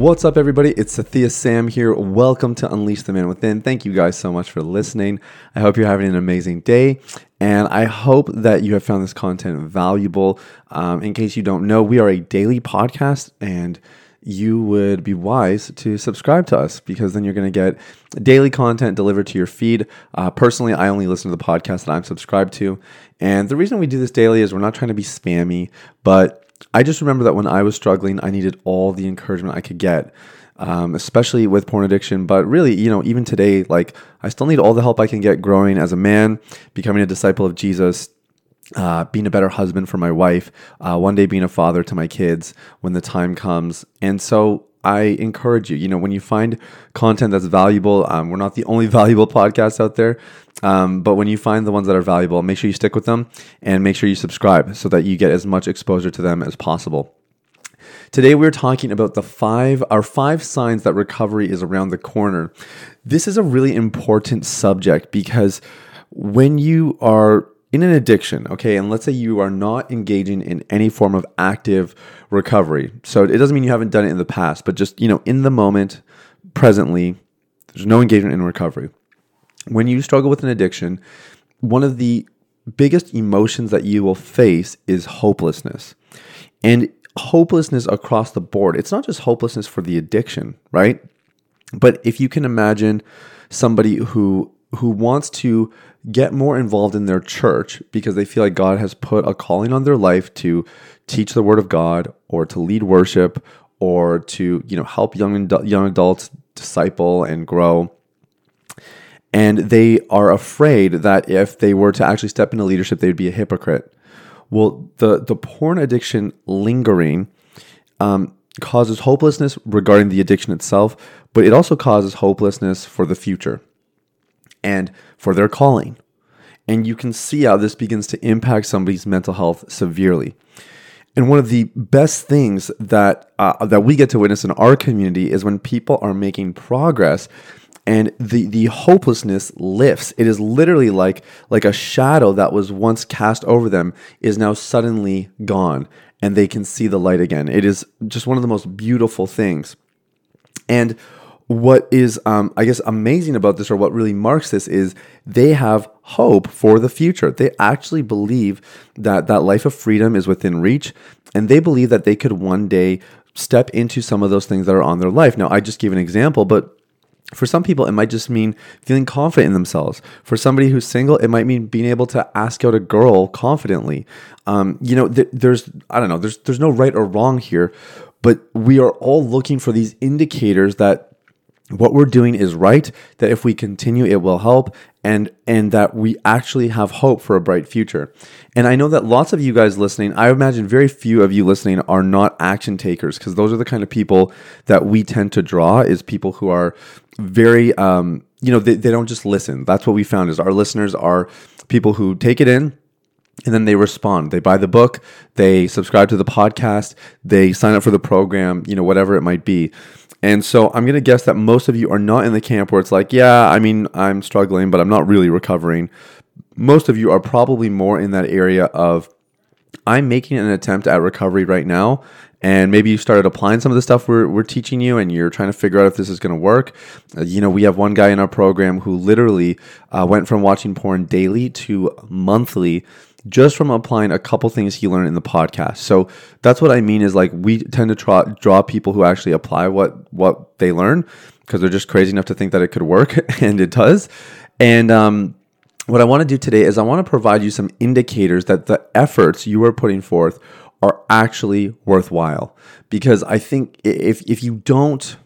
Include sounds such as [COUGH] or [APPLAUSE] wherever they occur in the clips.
What's up, everybody? It's Sathiya Sam here. Welcome to Unleash the Man Within. Thank you guys so much for listening. I hope you're having an amazing day, and I hope that you have found this content valuable. Um, in case you don't know, we are a daily podcast, and you would be wise to subscribe to us because then you're going to get daily content delivered to your feed. Uh, personally, I only listen to the podcast that I'm subscribed to. And the reason we do this daily is we're not trying to be spammy, but I just remember that when I was struggling, I needed all the encouragement I could get, um, especially with porn addiction. But really, you know, even today, like I still need all the help I can get growing as a man, becoming a disciple of Jesus, uh, being a better husband for my wife, uh, one day being a father to my kids when the time comes. And so I encourage you, you know, when you find content that's valuable, um, we're not the only [LAUGHS] valuable podcast out there, um, but when you find the ones that are valuable, make sure you stick with them and make sure you subscribe so that you get as much exposure to them as possible. Today we're talking about the five our five signs that recovery is around the corner. This is a really important subject because when you are in an addiction, okay, and let's say you are not engaging in any form of active recovery. So it doesn't mean you haven't done it in the past, but just, you know, in the moment, presently, there's no engagement in recovery. When you struggle with an addiction, one of the biggest emotions that you will face is hopelessness. And hopelessness across the board. It's not just hopelessness for the addiction, right? But if you can imagine somebody who who wants to get more involved in their church because they feel like God has put a calling on their life to teach the word of God or to lead worship or to, you know, help young young adults disciple and grow. And they are afraid that if they were to actually step into leadership, they would be a hypocrite. Well, the the porn addiction lingering um, causes hopelessness regarding the addiction itself, but it also causes hopelessness for the future and for their calling. And you can see how this begins to impact somebody's mental health severely. And one of the best things that uh, that we get to witness in our community is when people are making progress and the the hopelessness lifts. It is literally like like a shadow that was once cast over them is now suddenly gone and they can see the light again. It is just one of the most beautiful things. And what is, um, I guess, amazing about this, or what really marks this, is they have hope for the future. They actually believe that that life of freedom is within reach, and they believe that they could one day step into some of those things that are on their life. Now, I just gave an example, but for some people, it might just mean feeling confident in themselves. For somebody who's single, it might mean being able to ask out a girl confidently. Um, you know, th- there's I don't know, there's there's no right or wrong here, but we are all looking for these indicators that what we're doing is right that if we continue it will help and and that we actually have hope for a bright future. And i know that lots of you guys listening i imagine very few of you listening are not action takers because those are the kind of people that we tend to draw is people who are very um, you know they, they don't just listen. That's what we found is our listeners are people who take it in and then they respond. They buy the book they subscribe to the podcast they sign up for the program you know whatever it might be and so I'm going to guess that most of you are not in the camp where it's like, yeah, I mean, I'm struggling, but I'm not really recovering. Most of you are probably more in that area of, I'm making an attempt at recovery right now. And maybe you started applying some of the stuff we're, we're teaching you and you're trying to figure out if this is going to work. Uh, you know, we have one guy in our program who literally uh, went from watching porn daily to monthly just from applying a couple things he learned in the podcast. So that's what I mean is like we tend to draw, draw people who actually apply what what they learn because they're just crazy enough to think that it could work [LAUGHS] and it does. And um, what I want to do today is I want to provide you some indicators that the efforts you are putting forth are actually worthwhile because I think if if you don't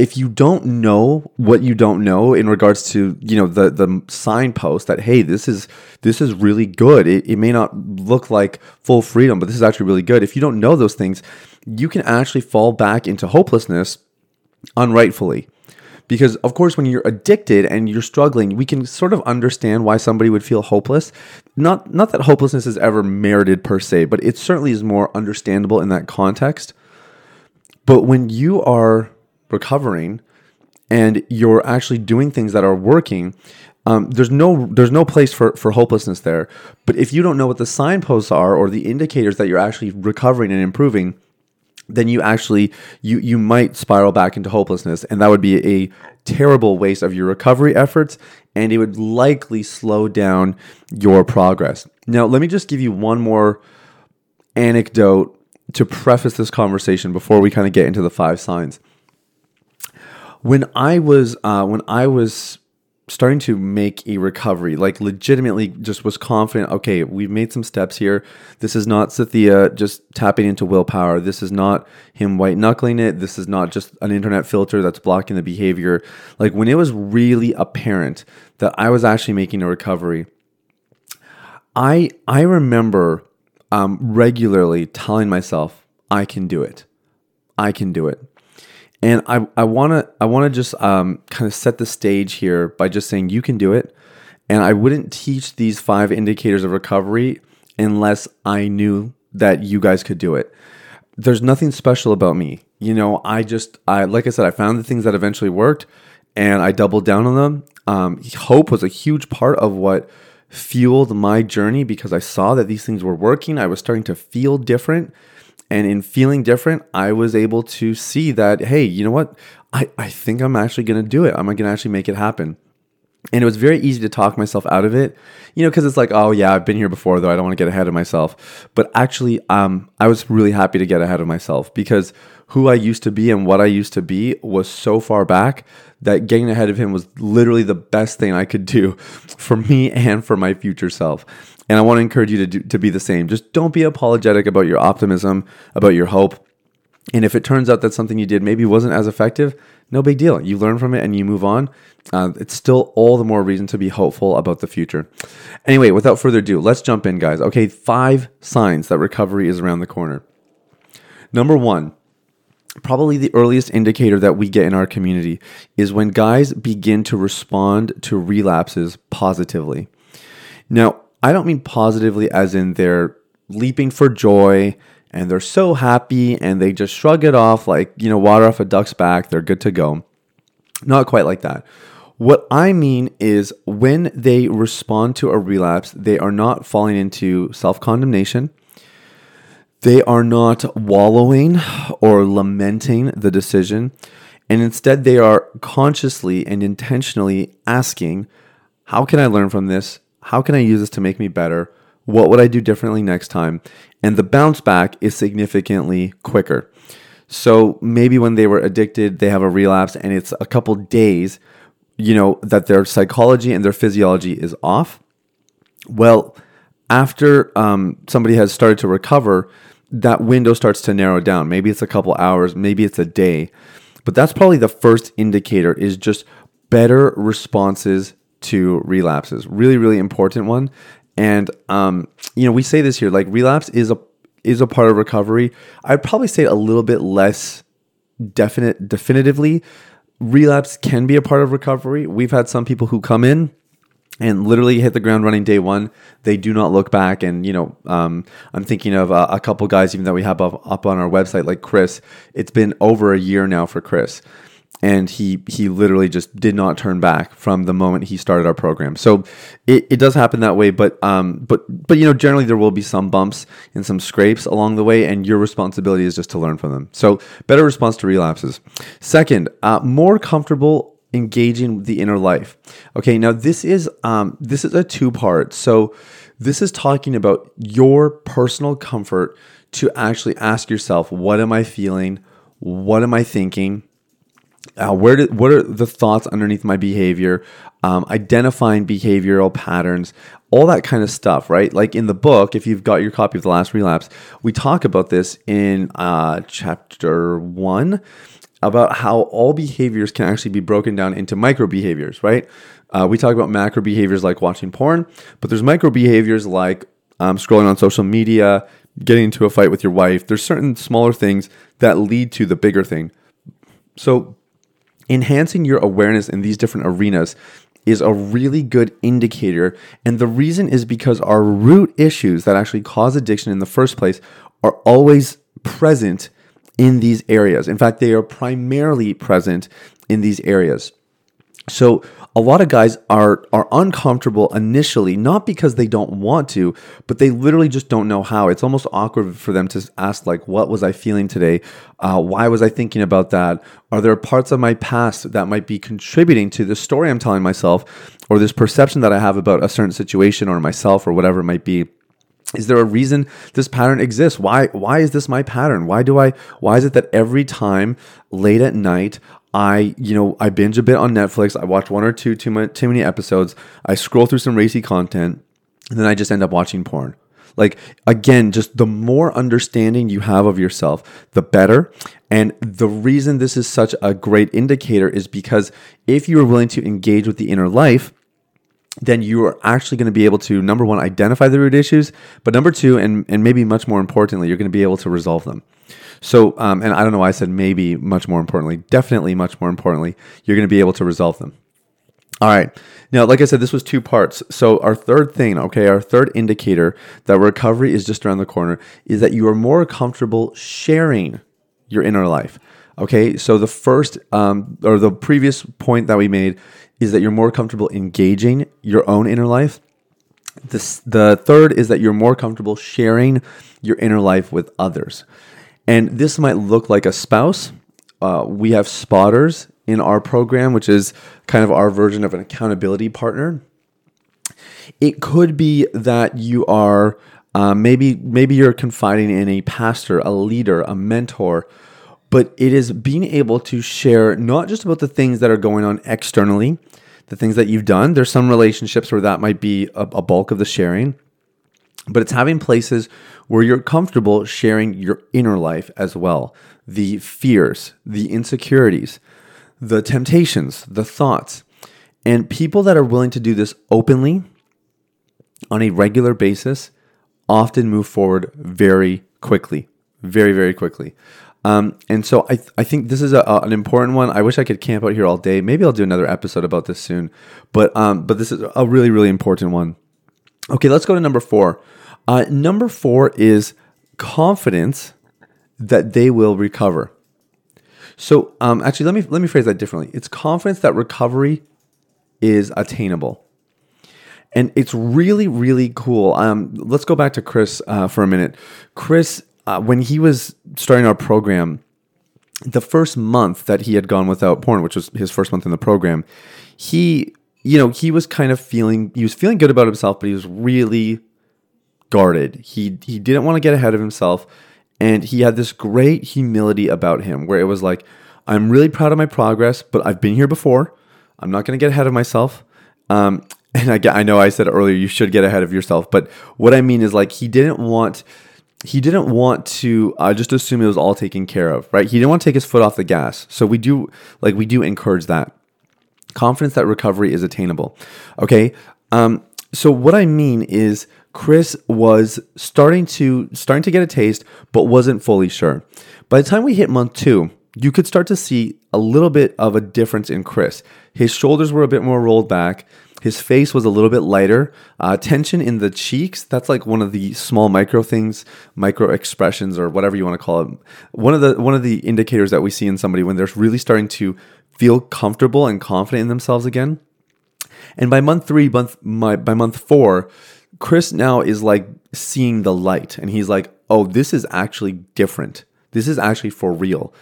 if you don't know what you don't know in regards to you know the the signpost that hey this is this is really good. It, it may not look like full freedom but this is actually really good. If you don't know those things you can actually fall back into hopelessness unrightfully. Because of course when you're addicted and you're struggling we can sort of understand why somebody would feel hopeless. Not not that hopelessness is ever merited per se but it certainly is more understandable in that context. But when you are recovering and you're actually doing things that are working, um, there's no there's no place for for hopelessness there. But if you don't know what the signposts are or the indicators that you're actually recovering and improving, then you actually you you might spiral back into hopelessness, and that would be a terrible waste of your recovery efforts, and it would likely slow down your progress. Now, let me just give you one more anecdote to preface this conversation before we kind of get into the five signs when I was uh, when I was starting to make a recovery, like legitimately just was confident, okay, we've made some steps here. This is not Sathiya just tapping into willpower. This is not him white knuckling it. This is not just an internet filter that's blocking the behavior. Like when it was really apparent that I was actually making a recovery, I I remember um, regularly telling myself, I can do it. I can do it. And I, I wanna I wanna just um, kind of set the stage here by just saying you can do it. And I wouldn't teach these five indicators of recovery unless I knew that you guys could do it. There's nothing special about me. You know, I just I like I said, I found the things that eventually worked and I doubled down on them. Um, hope was a huge part of what fueled my journey because I saw that these things were working. I was starting to feel different and in feeling different, I was able to see that, hey, you know what? I, I think I'm actually to do it. I'm to actually make it happen. And it was very easy to talk myself out of it, you know, because it's like, oh yeah, I've been here before, though I don't want to get ahead of myself. But actually, um, I was really happy to get ahead of myself because who I used to be and what I used to be was so far back that getting ahead of him was literally the best thing I could do [LAUGHS] for me and for my future self. And I want to encourage you to, do, to be the same. Just don't be apologetic about your optimism, about your hope. And if it turns out that something you did maybe wasn't as effective, no big deal. You learn from it and you move on. Uh, it's still all the more reason to be hopeful about the future. Anyway, without further ado, let's jump in, guys. Okay, five signs that recovery is around the corner. Number one, probably the earliest indicator that we get in our community is when guys begin to respond to relapses positively. Now, I don't mean positively as in they're leaping for joy and they're so happy and they just shrug it off like, you know, water off a duck's back, they're good to go. Not quite like that. What I mean is when they respond to a relapse, they are not falling into self condemnation. They are not wallowing or lamenting the decision. And instead, they are consciously and intentionally asking, How can I learn from this? How can I use this to make me better? What would I do differently next time? And the bounce back is significantly quicker. So maybe when they were addicted, they have a relapse and it's a couple days, you know, that their psychology and their physiology is off. Well, after um, somebody has started to recover, that window starts to narrow down. Maybe it's a couple hours, maybe it's a day. But that's probably the first indicator is just better responses to relapses. Really, really important one. And um, you know, we say this here, like relapse is a is a part of recovery. I'd probably say a little bit less definite definitively. Relapse can be a part of recovery. We've had some people who come in and literally hit the ground running day one. They do not look back. And you know, um, I'm thinking of a, a couple guys even that we have up, up on our website, like Chris. It's been over a year now for Chris, and he he literally just did not turn back from the moment he started our program. So it, it does happen that way, but um but but you know generally there will be some bumps and some scrapes along the way, and your responsibility is just to learn from them. So better response to relapses. Second, uh, more comfortable engaging the inner life. Okay, now this is um this is a two part. So this is talking about your personal comfort to actually ask yourself, what am I feeling? What am I thinking? Uh, where did, what are the thoughts underneath my behavior um, identifying behavioral patterns all that kind of stuff right like in the book if you've got your copy of the last relapse we talk about this in uh, chapter one about how all behaviors can actually be broken down into micro behaviors, right? Uh, we talk about macro behaviors like watching porn, but there's micro behaviors like um, scrolling on social media, getting into a fight with your wife. There's certain smaller things that lead to the bigger thing. So, enhancing your awareness in these different arenas is a really good indicator. And the reason is because our root issues that actually cause addiction in the first place are always present in these areas. In fact, they are primarily present in these areas. So a lot of guys are are uncomfortable initially, not because they don't want to, but they literally just don't know how. It's almost awkward for them to ask like, "What was I feeling today? Uh, why was I thinking about that? Are there parts of my past that might be contributing to the story I'm telling myself, or this perception that I have about a certain situation or myself or whatever it might be?" is there a reason this pattern exists why why is this my pattern why do i why is it that every time late at night i you know i binge a bit on netflix. I watch one or two too, much, too many episodes. I scroll through some racy content and then i just end up watching porn. Like again just the more understanding you have of yourself the better. And the reason this is such a great indicator is because if you are willing to engage with the inner life then you are actually going to be able to number one identify the root issues but number two and, and maybe much more importantly you're going to be able to resolve them. So um, and i don't know why i said maybe much more importantly definitely much more importantly you're going to be able to resolve them. All right. Now like i said this was two parts. So our third thing okay our third indicator that recovery is just around the corner is that you are more comfortable sharing your inner life okay so the first um, or the previous point that we made is that you're more comfortable engaging your own inner life. This, the third is that you're more comfortable sharing your inner life with others. And this might look like a spouse. Uh, we have spotters in our program, which is kind of our version of an accountability partner. It could be that you are uh, maybe maybe you're confiding in a pastor, a leader, a mentor, but it is being able to share not just about the things that are going on externally, the things that you've done. There's some relationships where that might be a, a bulk of the sharing, but it's having places where you're comfortable sharing your inner life as well the fears, the insecurities, the temptations, the thoughts. And people that are willing to do this openly on a regular basis often move forward very quickly, very, very quickly. Um, and so I, th- I think this is a, a, an important one. I wish I could camp out here all day. Maybe I'll do another episode about this soon. But um, but this is a really really important one. Okay, let's go to number four. Uh, number four is confidence that they will recover. So um, actually, let me let me phrase that differently. It's confidence that recovery is attainable, and it's really really cool. Um, let's go back to Chris uh, for a minute. Chris uh, when he was starting our program, the first month that he had gone without porn, which was his first month in the program, he, you know, he was kind of feeling he was feeling good about himself, but he was really guarded. He he didn't want to get ahead of himself, and he had this great humility about him, where it was like, I'm really proud of my progress, but I've been here before. I'm not going to get ahead of myself. Um, [LAUGHS] and I, I know I said earlier you should get ahead of yourself, but what I mean is like he didn't want he didn't want to uh, just assume it was all taken care of, right? He didn't want to take his foot off the gas. So we do like we do encourage that confidence that recovery is attainable. Okay. Um, so what I mean is Chris was starting to starting to get a taste, but wasn't fully sure. By the time we hit month two, you could start to see a little bit of a difference in Chris. His shoulders were a bit more rolled back. His face was a little bit lighter. Uh, tension in the cheeks, that's like one of the small micro things, micro expressions, or whatever you want to call it. One of the one of the indicators that we see in somebody when they're really starting to feel comfortable and confident in themselves again. And by month three, month my, by month four, Chris now is like seeing the light, and he's like, "Oh, this is actually different. This is actually for real."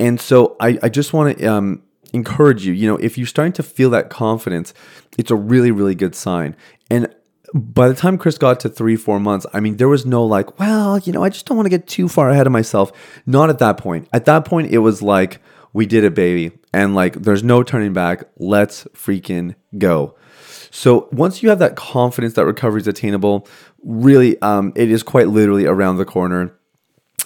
And so I, I just want to um, encourage you. You know, if you're starting to feel that confidence, it's a really, really good sign. And by the time Chris got to three, four months, I mean, there was no like, well, you know, I just don't want to get too far ahead of myself. Not at that point. At that point, it was like, we did it, baby. And like, there's no turning back. Let's freaking go. So once you have that confidence that recovery is attainable, really, um, it is quite literally around the corner.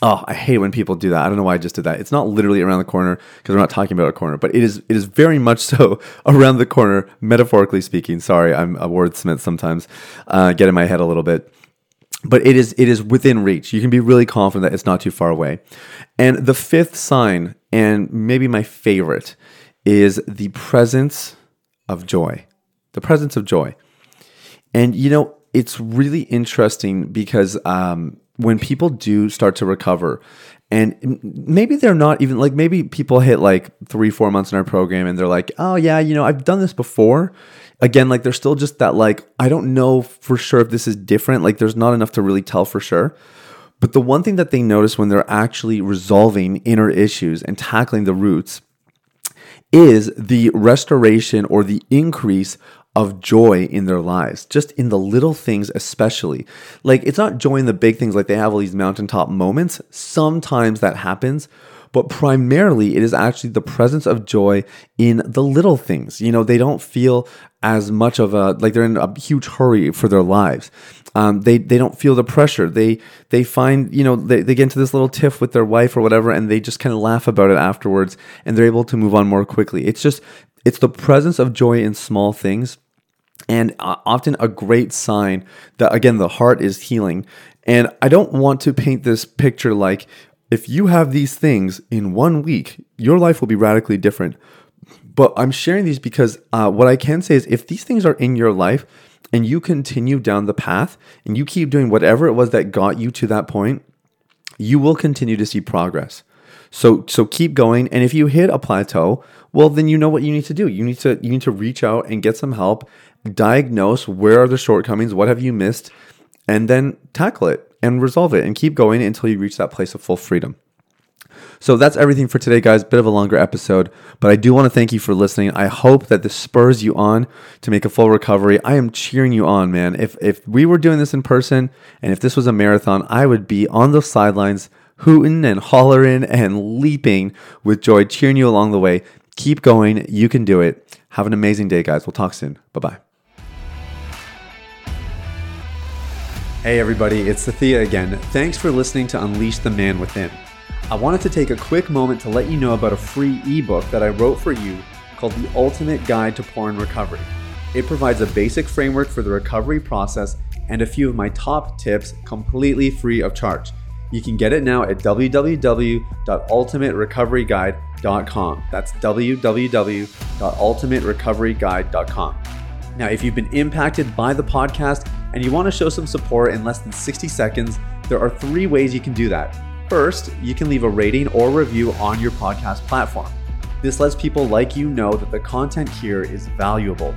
Oh, I hate when people do that. I don't know why I just did that. It's not literally around the corner because we're not talking about a corner, but it is it is very much so [LAUGHS] around the corner, metaphorically speaking. Sorry, I'm a wordsmith sometimes. Uh, get in my head a little bit. But it is it is within reach. You can be really confident that it's not too far away. And the fifth sign, and maybe my favorite, is the presence of joy. The presence of joy. And you know, it's really interesting because um, when people do start to recover and maybe they're not even like maybe people hit like three four months in our program and they're like oh yeah you know i've done this before. Again like they're still just that like i don't know for sure if this is different like there's not enough to really tell for sure. But the one thing that they notice when they're actually resolving inner issues and tackling the roots is the restoration or the increase of joy in their lives, just in the little things, especially. Like, it's not joy in the big things, like they have all these mountaintop moments. Sometimes that happens, but primarily it is actually the presence of joy in the little things. You know, they don't feel as much of a like they're in a huge hurry for their lives. Um, they they don't feel the pressure. They they find you know they, they get into this little tiff with their wife or whatever, and they just kind of laugh about it afterwards, and they're able to move on more quickly. It's just it's the presence of joy in small things and uh, often a great sign that again the heart is healing. And i don't want to paint this picture like if you have these things in one week your life will be radically different. But i'm sharing these because uh, what i can say is if these things are in your life and you continue down the path and you keep doing whatever it was that got you to that point you will continue to see progress. So so keep going. And if you hit a plateau well then you know what you need to do you need to you need to reach out and get some help diagnose where are the shortcomings, what have you missed, and then tackle it and resolve it and keep going until you reach that place of full freedom. So that's everything for today, guys. Bit of a longer episode, but I do want to thank you for listening. I hope that this spurs you on to make a full recovery. I am cheering you on, man. If if we were doing this in person and if this was a marathon, I would be on the sidelines hooting and hollering and leaping with joy, cheering you along the way. Keep going. You can do it. Have an amazing day, guys. We'll talk soon. Bye bye. Hey everybody, it's Sathiya again. Thanks for listening to Unleash the Man Within. I wanted to take a quick moment to let you know about a free ebook that I wrote for you called The Ultimate Guide to Porn Recovery. It provides a basic framework for the recovery process and a few of my top tips completely free of charge. You can get it now at www.ultimaterecoveryguide.com. That's www.ultimaterecoveryguide.com. Now, if you've been impacted by the podcast and you want to show some support in less than 60 seconds, there are three ways you can do that. First, you can leave a rating or review on your podcast platform. This lets people like you know that the content here is valuable.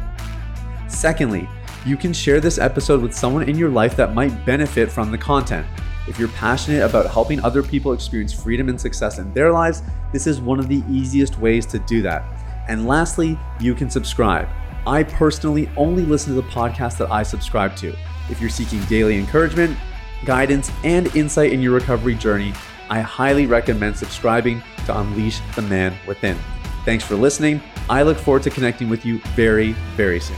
Secondly, you can share this episode with someone in your life that might benefit from the content. If you're passionate about helping other people experience freedom and success in their lives, this is one of the easiest ways to do that. And lastly, you can subscribe. I personally only listen to the podcast that I subscribe to. If you're seeking daily encouragement, guidance, and insight in your recovery journey, I highly recommend subscribing to Unleash the Man Within. Thanks for listening. I look forward to connecting with you very, very soon.